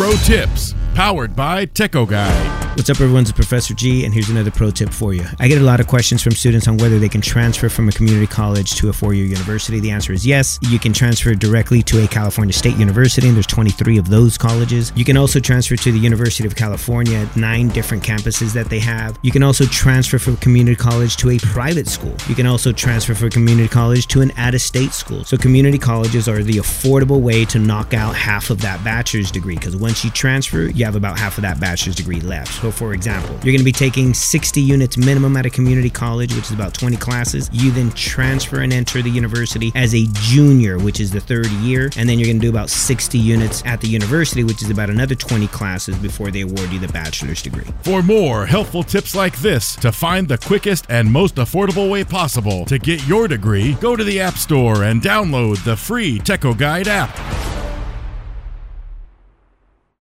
Pro Tips, powered by Teco Guide. What's up, everyone? It's Professor G, and here's another pro tip for you. I get a lot of questions from students on whether they can transfer from a community college to a four year university. The answer is yes. You can transfer directly to a California State University, and there's 23 of those colleges. You can also transfer to the University of California, nine different campuses that they have. You can also transfer from community college to a private school. You can also transfer from community college to an out of state school. So, community colleges are the affordable way to knock out half of that bachelor's degree because once you transfer, you have about half of that bachelor's degree left. So, for example, you're going to be taking 60 units minimum at a community college, which is about 20 classes. You then transfer and enter the university as a junior, which is the third year. And then you're going to do about 60 units at the university, which is about another 20 classes before they award you the bachelor's degree. For more helpful tips like this to find the quickest and most affordable way possible to get your degree, go to the App Store and download the free Teco Guide app.